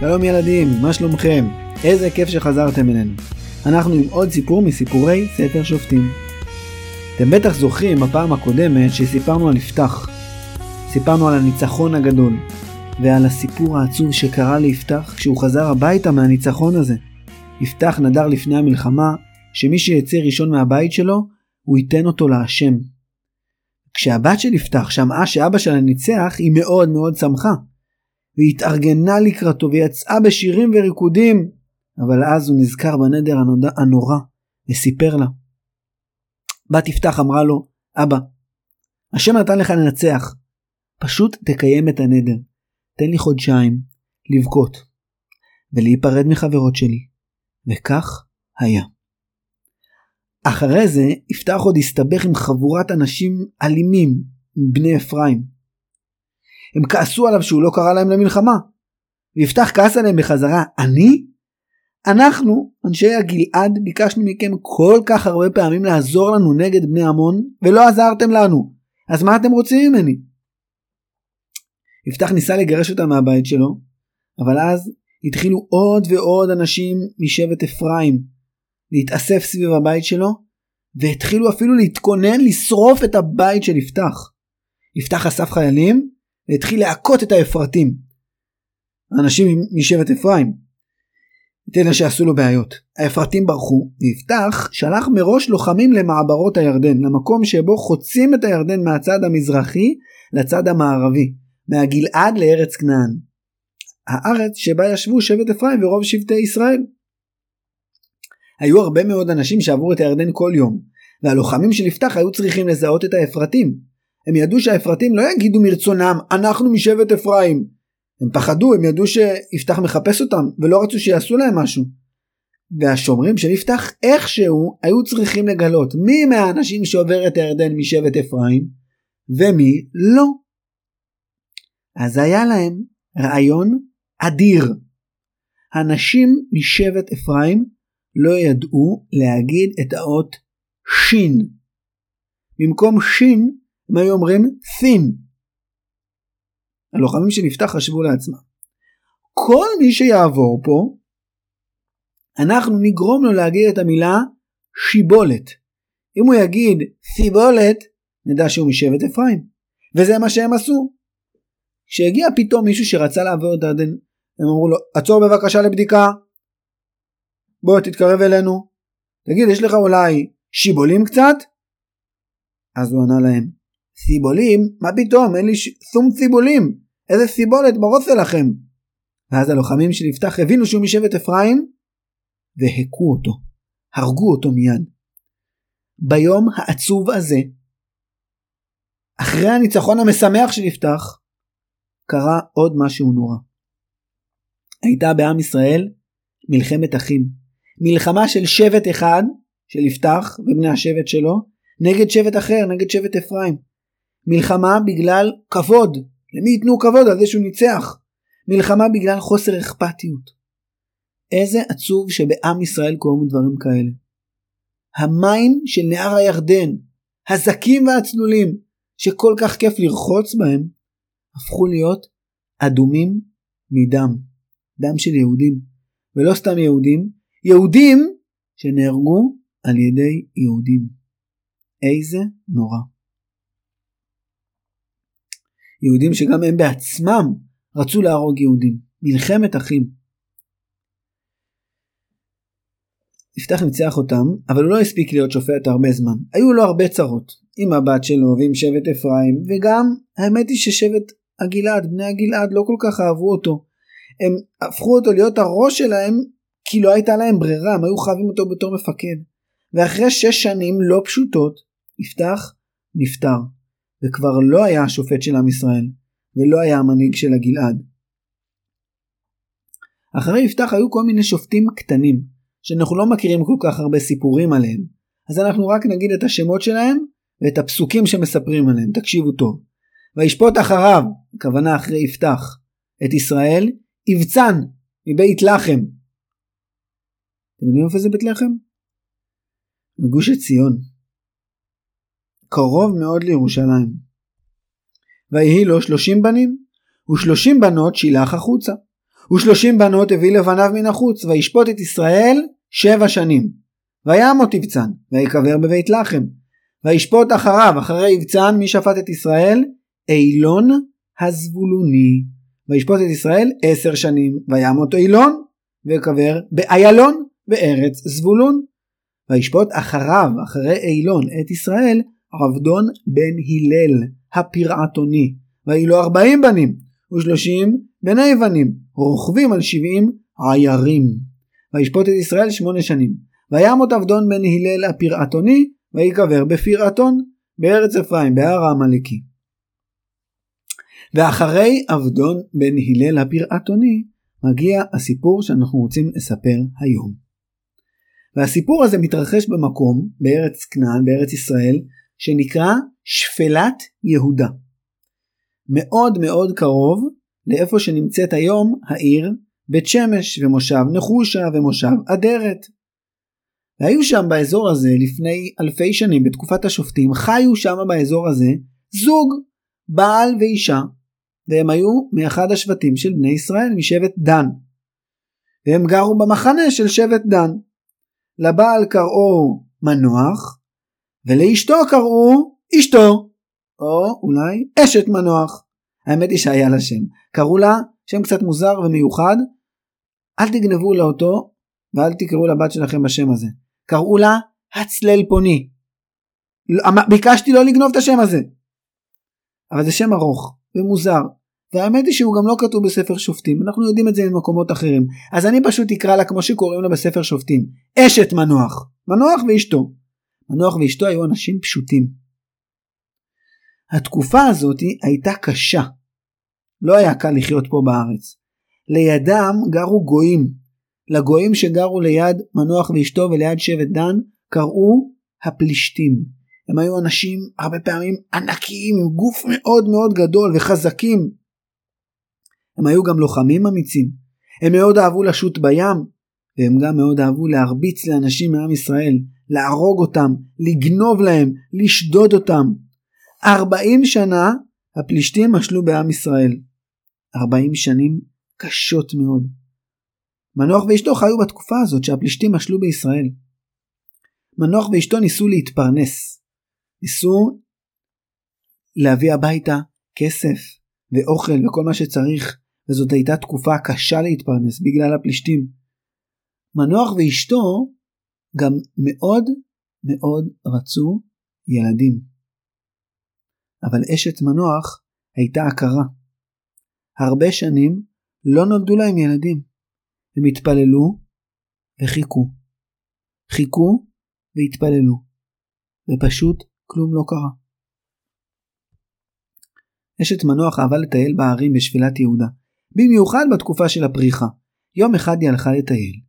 שלום ילדים, מה שלומכם? איזה כיף שחזרתם אלינו. אנחנו עם עוד סיפור מסיפורי ספר שופטים. אתם בטח זוכרים בפעם הקודמת שסיפרנו על יפתח. סיפרנו על הניצחון הגדול, ועל הסיפור העצוב שקרה ליפתח כשהוא חזר הביתה מהניצחון הזה. יפתח נדר לפני המלחמה שמי שיצא ראשון מהבית שלו, הוא ייתן אותו להשם. כשהבת של יפתח שמעה שאבא שלה ניצח, היא מאוד מאוד שמחה. והתארגנה לקראתו ויצאה בשירים וריקודים, אבל אז הוא נזכר בנדר הנורא וסיפר לה. בת יפתח אמרה לו, אבא, השם נתן לך לנצח, פשוט תקיים את הנדר, תן לי חודשיים לבכות ולהיפרד מחברות שלי, וכך היה. אחרי זה יפתח עוד הסתבך עם חבורת אנשים אלימים, בני אפרים. הם כעסו עליו שהוא לא קרא להם למלחמה. ויפתח כעס עליהם בחזרה, אני? אנחנו, אנשי הגלעד, ביקשנו מכם כל כך הרבה פעמים לעזור לנו נגד בני עמון, ולא עזרתם לנו. אז מה אתם רוצים ממני? יפתח ניסה לגרש אותם מהבית שלו, אבל אז התחילו עוד ועוד אנשים משבט אפרים להתאסף סביב הבית שלו, והתחילו אפילו להתכונן לשרוף את הבית של יפתח. יפתח אסף חיילים והתחיל להכות את האפרתים. האנשים משבט אפרים. את אלה שעשו לו בעיות. האפרתים ברחו, ויפתח שלח מראש לוחמים למעברות הירדן, למקום שבו חוצים את הירדן מהצד המזרחי לצד המערבי, מהגלעד לארץ כנען. הארץ שבה ישבו שבט אפרים ורוב שבטי ישראל. היו הרבה מאוד אנשים שעברו את הירדן כל יום, והלוחמים של יפתח היו צריכים לזהות את האפרתים, הם ידעו שהאפרתים לא יגידו מרצונם אנחנו משבט אפרים. הם פחדו, הם ידעו שיפתח מחפש אותם ולא רצו שיעשו להם משהו. והשומרים של יפתח איכשהו היו צריכים לגלות מי מהאנשים שעובר את הירדן משבט אפרים ומי לא. אז היה להם רעיון אדיר. הנשים משבט אפרים לא ידעו להגיד את האות שין. במקום שין הם היו אומרים thin. הלוחמים של יפתח חשבו לעצמם. כל מי שיעבור פה, אנחנו נגרום לו להגיד את המילה שיבולת. אם הוא יגיד סיבולת, נדע שהוא משבט אפרים. וזה מה שהם עשו. כשהגיע פתאום מישהו שרצה לעבור את הירדן, הם אמרו לו, עצור בבקשה לבדיקה. בוא תתקרב אלינו. תגיד, יש לך אולי שיבולים קצת? אז הוא ענה להם, סיבולים? מה פתאום? אין לי ש... שום סיבולים. איזה סיבולת בראש לכם. ואז הלוחמים של יפתח הבינו שהוא משבט אפרים, והכו אותו. הרגו אותו מיד. ביום העצוב הזה, אחרי הניצחון המשמח של יפתח, קרה עוד משהו נורא. הייתה בעם ישראל מלחמת אחים. מלחמה של שבט אחד, של יפתח ובני השבט שלו, נגד שבט אחר, נגד שבט אפרים. מלחמה בגלל כבוד. למי ייתנו כבוד על זה שהוא ניצח? מלחמה בגלל חוסר אכפתיות. איזה עצוב שבעם ישראל קוראים דברים כאלה. המים של נהר הירדן, הזקים והצלולים, שכל כך כיף לרחוץ בהם, הפכו להיות אדומים מדם. דם של יהודים. ולא סתם יהודים, יהודים שנהרגו על ידי יהודים. איזה נורא. יהודים שגם הם בעצמם רצו להרוג יהודים. מלחמת אחים. יפתח ניצח אותם, אבל הוא לא הספיק להיות שופט הרבה זמן. היו לו הרבה צרות. עם הבת שלו ועם שבט אפרים, וגם האמת היא ששבט הגלעד, בני הגלעד לא כל כך אהבו אותו. הם הפכו אותו להיות הראש שלהם כי לא הייתה להם ברירה, הם היו חייבים אותו בתור מפקד. ואחרי שש שנים לא פשוטות, יפתח נפטר. וכבר לא היה השופט של עם ישראל, ולא היה המנהיג של הגלעד. אחרי יפתח היו כל מיני שופטים קטנים, שאנחנו לא מכירים כל כך הרבה סיפורים עליהם, אז אנחנו רק נגיד את השמות שלהם ואת הפסוקים שמספרים עליהם, תקשיבו טוב. וישפוט אחריו, הכוונה אחרי יפתח, את ישראל, יבצן מבית לחם. אתם יודעים איפה זה בית לחם? בגוש עציון. קרוב מאוד לירושלים. ויהי לו שלושים בנים, ושלושים בנות שילח החוצה. ושלושים בנות הביא לבניו מן החוץ, וישפוט את ישראל שבע שנים. וימות יבצן, ויקבר בבית לחם. וישפוט אחריו, אחרי יבצן, מי שפט את ישראל? אילון הזבולוני. וישפוט את ישראל עשר שנים, וימות אילון, ויקבר באיילון, בארץ זבולון. וישפוט אחריו, אחרי אילון, את ישראל, עבדון בן הלל, הפרעתוני. ויהי לו ארבעים בנים, ושלושים בני בנים, רוכבים על שבעים עיירים. וישפוט את ישראל שמונה שנים. וימות עבדון בן הלל הפרעתוני, ויקבר בפרעתון, בארץ אפרים, בהר העמלקי. ואחרי עבדון בן הלל הפרעתוני, מגיע הסיפור שאנחנו רוצים לספר היום. והסיפור הזה מתרחש במקום, בארץ כנען, בארץ ישראל, שנקרא שפלת יהודה. מאוד מאוד קרוב לאיפה שנמצאת היום העיר בית שמש ומושב נחושה ומושב אדרת. והיו שם באזור הזה לפני אלפי שנים בתקופת השופטים חיו שם באזור הזה זוג בעל ואישה והם היו מאחד השבטים של בני ישראל משבט דן והם גרו במחנה של שבט דן לבעל קראו מנוח ולאשתו קראו אשתו או אולי אשת מנוח. האמת היא שהיה לה שם. קראו לה שם קצת מוזר ומיוחד אל תגנבו לה אותו ואל תקראו לבת שלכם בשם הזה. קראו לה הצלל פוני. ביקשתי לא לגנוב את השם הזה. אבל זה שם ארוך ומוזר והאמת היא שהוא גם לא כתוב בספר שופטים. אנחנו יודעים את זה ממקומות אחרים. אז אני פשוט אקרא לה כמו שקוראים לה בספר שופטים. אשת מנוח. מנוח ואשתו מנוח ואשתו היו אנשים פשוטים. התקופה הזאת הייתה קשה לא היה קל לחיות פה בארץ לידם גרו גויים לגויים שגרו ליד מנוח ואשתו וליד שבט דן קראו הפלישתים. הם היו אנשים הרבה פעמים ענקיים עם גוף מאוד מאוד גדול וחזקים. הם היו גם לוחמים אמיצים. הם מאוד אהבו לשוט בים והם גם מאוד אהבו להרביץ לאנשים מעם ישראל, להרוג אותם, לגנוב להם, לשדוד אותם. ארבעים שנה הפלישתים משלו בעם ישראל. ארבעים שנים קשות מאוד. מנוח ואשתו חיו בתקופה הזאת שהפלישתים משלו בישראל. מנוח ואשתו ניסו להתפרנס. ניסו להביא הביתה כסף ואוכל וכל מה שצריך, וזאת הייתה תקופה קשה להתפרנס בגלל הפלישתים. מנוח ואשתו גם מאוד מאוד רצו ילדים. אבל אשת מנוח הייתה עקרה. הרבה שנים לא נולדו להם ילדים. הם התפללו וחיכו. חיכו והתפללו, ופשוט כלום לא קרה. אשת מנוח אהבה לטייל בהרים בשפילת יהודה, במיוחד בתקופה של הפריחה. יום אחד היא הלכה לטייל,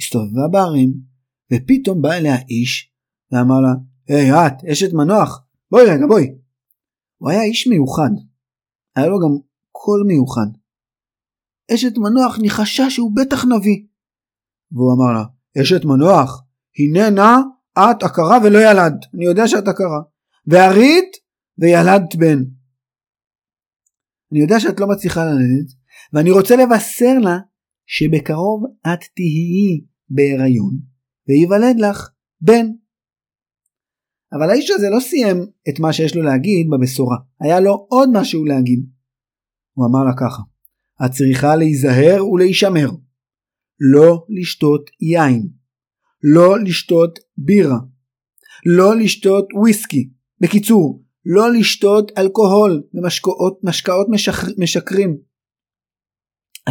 הסתובבה בהרים, ופתאום בא אליה איש, ואמר לה, היי hey, את, אשת מנוח, בואי רגע בואי. הוא היה איש מיוחד, היה לו גם קול מיוחד. אשת מנוח ניחשה שהוא בטח נביא. והוא אמר לה, אשת מנוח, הנה נא את עקרה ולא ילדת, אני יודע שאת עקרה, והרית וילדת בן. אני יודע שאת לא מצליחה ללדת, ואני רוצה לבשר לה שבקרוב את תהיי בהיריון, וייוולד לך בן. אבל האיש הזה לא סיים את מה שיש לו להגיד בבשורה, היה לו עוד משהו להגיד. הוא אמר לה ככה, את צריכה להיזהר ולהישמר. לא לשתות יין. לא לשתות בירה. לא לשתות וויסקי. בקיצור, לא לשתות אלכוהול ומשקאות משקאות משקר, משקרים.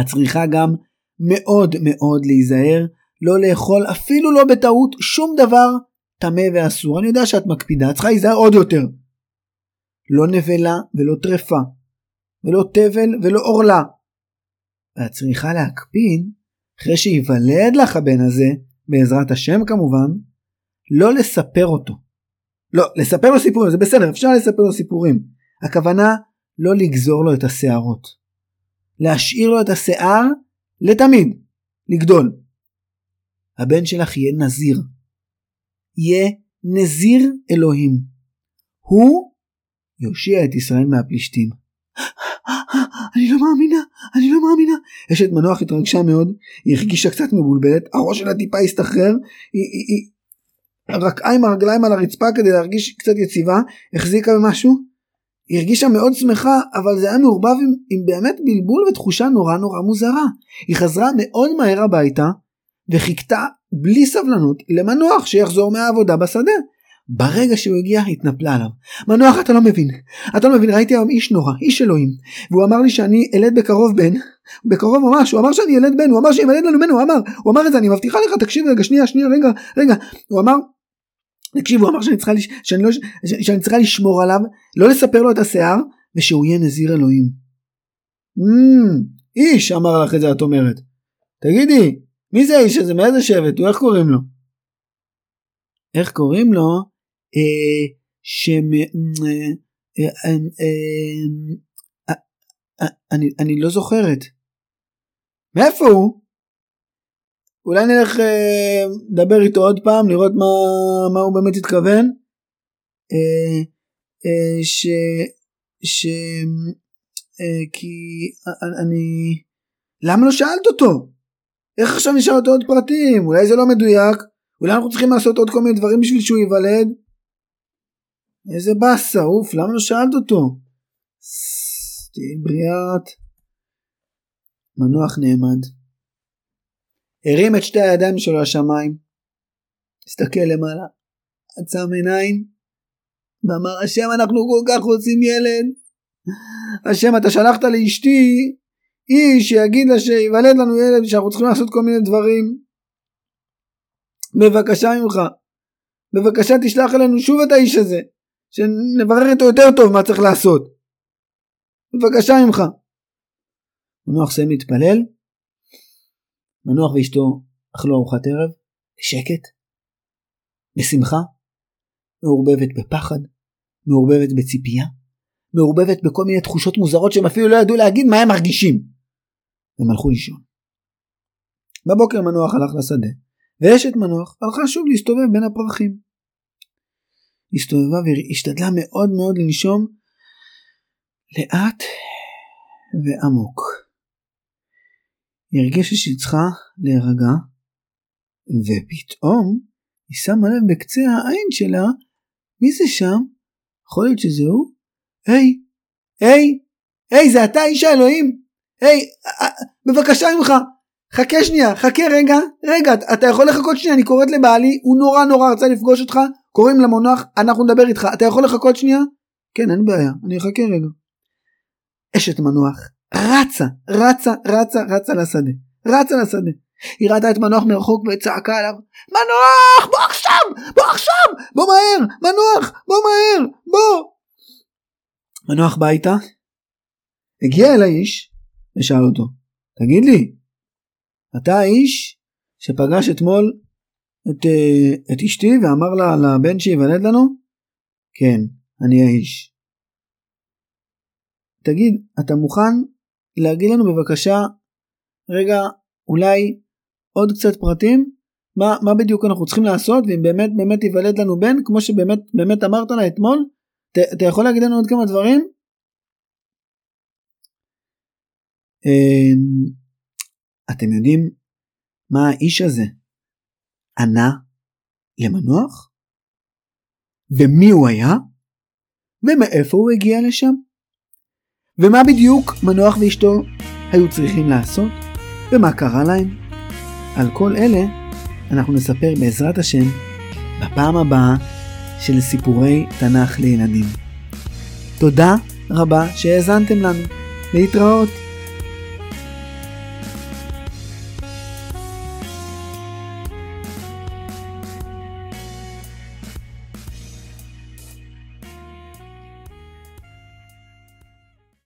את צריכה גם מאוד מאוד להיזהר לא לאכול אפילו לא בטעות שום דבר טמא ואסור. אני יודע שאת מקפידה, את צריכה להיזהר עוד יותר. לא נבלה ולא טרפה, ולא תבל ולא עורלה, ואת צריכה להקפיד, אחרי שייוולד לך הבן הזה, בעזרת השם כמובן, לא לספר אותו. לא, לספר לו סיפורים, זה בסדר, אפשר לספר לו סיפורים. הכוונה לא לגזור לו את השערות. להשאיר לו את השיער לתמיד, לגדול. הבן שלך יהיה נזיר. יהיה נזיר אלוהים. הוא יושיע את ישראל מהפלישתים. אני לא מאמינה, אני לא מאמינה. אשת מנוח התרגשה מאוד, היא הרגישה קצת מבולבלת, הראש שלה טיפה הסתחרר, היא, היא, היא רקעה עם הרגליים על הרצפה כדי להרגיש קצת יציבה, החזיקה במשהו. היא הרגישה מאוד שמחה, אבל זה היה מעורבב עם, עם באמת בלבול ותחושה נורא נורא מוזרה. היא חזרה מאוד מהר הביתה, וחיכתה בלי סבלנות למנוח שיחזור מהעבודה בשדה. ברגע שהוא הגיע התנפלה עליו. מנוח אתה לא מבין, אתה לא מבין, ראיתי היום איש נורא, איש אלוהים, והוא אמר לי שאני אלד בקרוב בן, בקרוב ממש, הוא אמר שאני אלד בן, הוא אמר שיוולד לנו בן, הוא אמר, הוא אמר את זה, אני מבטיחה לך, תקשיב רגע, שנייה, שנייה, רגע, רגע, הוא אמר, תקשיב, הוא אמר שאני צריכה, לש... שאני, לא... שאני צריכה לשמור עליו, לא לספר לו את השיער, ושהוא יהיה נזיר אלוהים. Mm, איש אמר לך את זה את אומרת. תגידי, מי זה האיש הזה? מאיזה שבט? הוא איך קוראים לו? איך קוראים לו? אה, שם... אה, אה, אני, אני לא זוכרת. מאיפה הוא? אולי נלך לדבר איתו עוד פעם, לראות מה, מה הוא באמת התכוון. ש... ש... כי אני... למה לא שאלת אותו? איך עכשיו נשאל אותו עוד פרטים? אולי זה לא מדויק? אולי אנחנו צריכים לעשות עוד כל מיני דברים בשביל שהוא ייוולד? איזה באסה, אוף, למה לא שאלת אותו? תהיי בריאת. מנוח נעמד. הרים את שתי הידיים שלו לשמיים. הסתכל למעלה. עצם עיניים. ואמר השם אנחנו כל כך רוצים ילד. השם אתה שלחת לאשתי איש שיגיד לה שיוולד לנו ילד שאנחנו צריכים לעשות כל מיני דברים. בבקשה ממך. בבקשה תשלח אלינו שוב את האיש הזה. שנברר איתו יותר טוב מה צריך לעשות. בבקשה ממך. מנוח סיים להתפלל. מנוח ואשתו אכלו ארוחת ערב בשקט, בשמחה, מעורבבת בפחד, מעורבבת בציפייה, מעורבבת בכל מיני תחושות מוזרות שהם אפילו לא ידעו להגיד מה הם מרגישים. הם הלכו לישון. בבוקר מנוח הלך לשדה, ואשת מנוח הלכה שוב להסתובב בין הפרחים. הסתובבה והשתדלה מאוד מאוד לנשום לאט ועמוק. היא הרגישה שהיא צריכה להירגע, ופתאום היא שמה לב בקצה העין שלה, מי זה שם? יכול להיות שזה? היי, היי, היי, זה אתה איש האלוהים? היי, בבקשה ממך, חכה שנייה, חכה רגע, רגע, אתה יכול לחכות שנייה, אני קוראת לבעלי, הוא נורא נורא רצה לפגוש אותך, קוראים למונח, אנחנו נדבר איתך, אתה יכול לחכות שנייה? כן, אין בעיה, אני אחכה רגע. אשת מנוח רצה, רצה, רצה, רצה לשדה, רצה לשדה. היא ראתה את מנוח מרחוק וצעקה עליו, מנוח, בוא עכשיו, בוא עכשיו, בוא מהר, מנוח, בוא מהר, בוא. מנוח בא איתה, הגיע אל האיש ושאל אותו, תגיד לי, אתה האיש שפגש אתמול את, אה, את אשתי ואמר לה לבן שייוולד לנו? כן, אני האיש. תגיד, אתה מוכן להגיד לנו בבקשה, רגע, אולי עוד קצת פרטים? מה, מה בדיוק אנחנו צריכים לעשות ואם באמת באמת ייוולד לנו בן כמו שבאמת באמת אמרת לה אתמול? אתה יכול להגיד לנו עוד כמה דברים? אתם יודעים מה האיש הזה ענה למנוח? ומי הוא היה? ומאיפה הוא הגיע לשם? ומה בדיוק מנוח ואשתו היו צריכים לעשות? ומה קרה להם? על כל אלה אנחנו נספר בעזרת השם בפעם הבאה של סיפורי תנ"ך לילדים. תודה רבה שהאזנתם לנו. להתראות.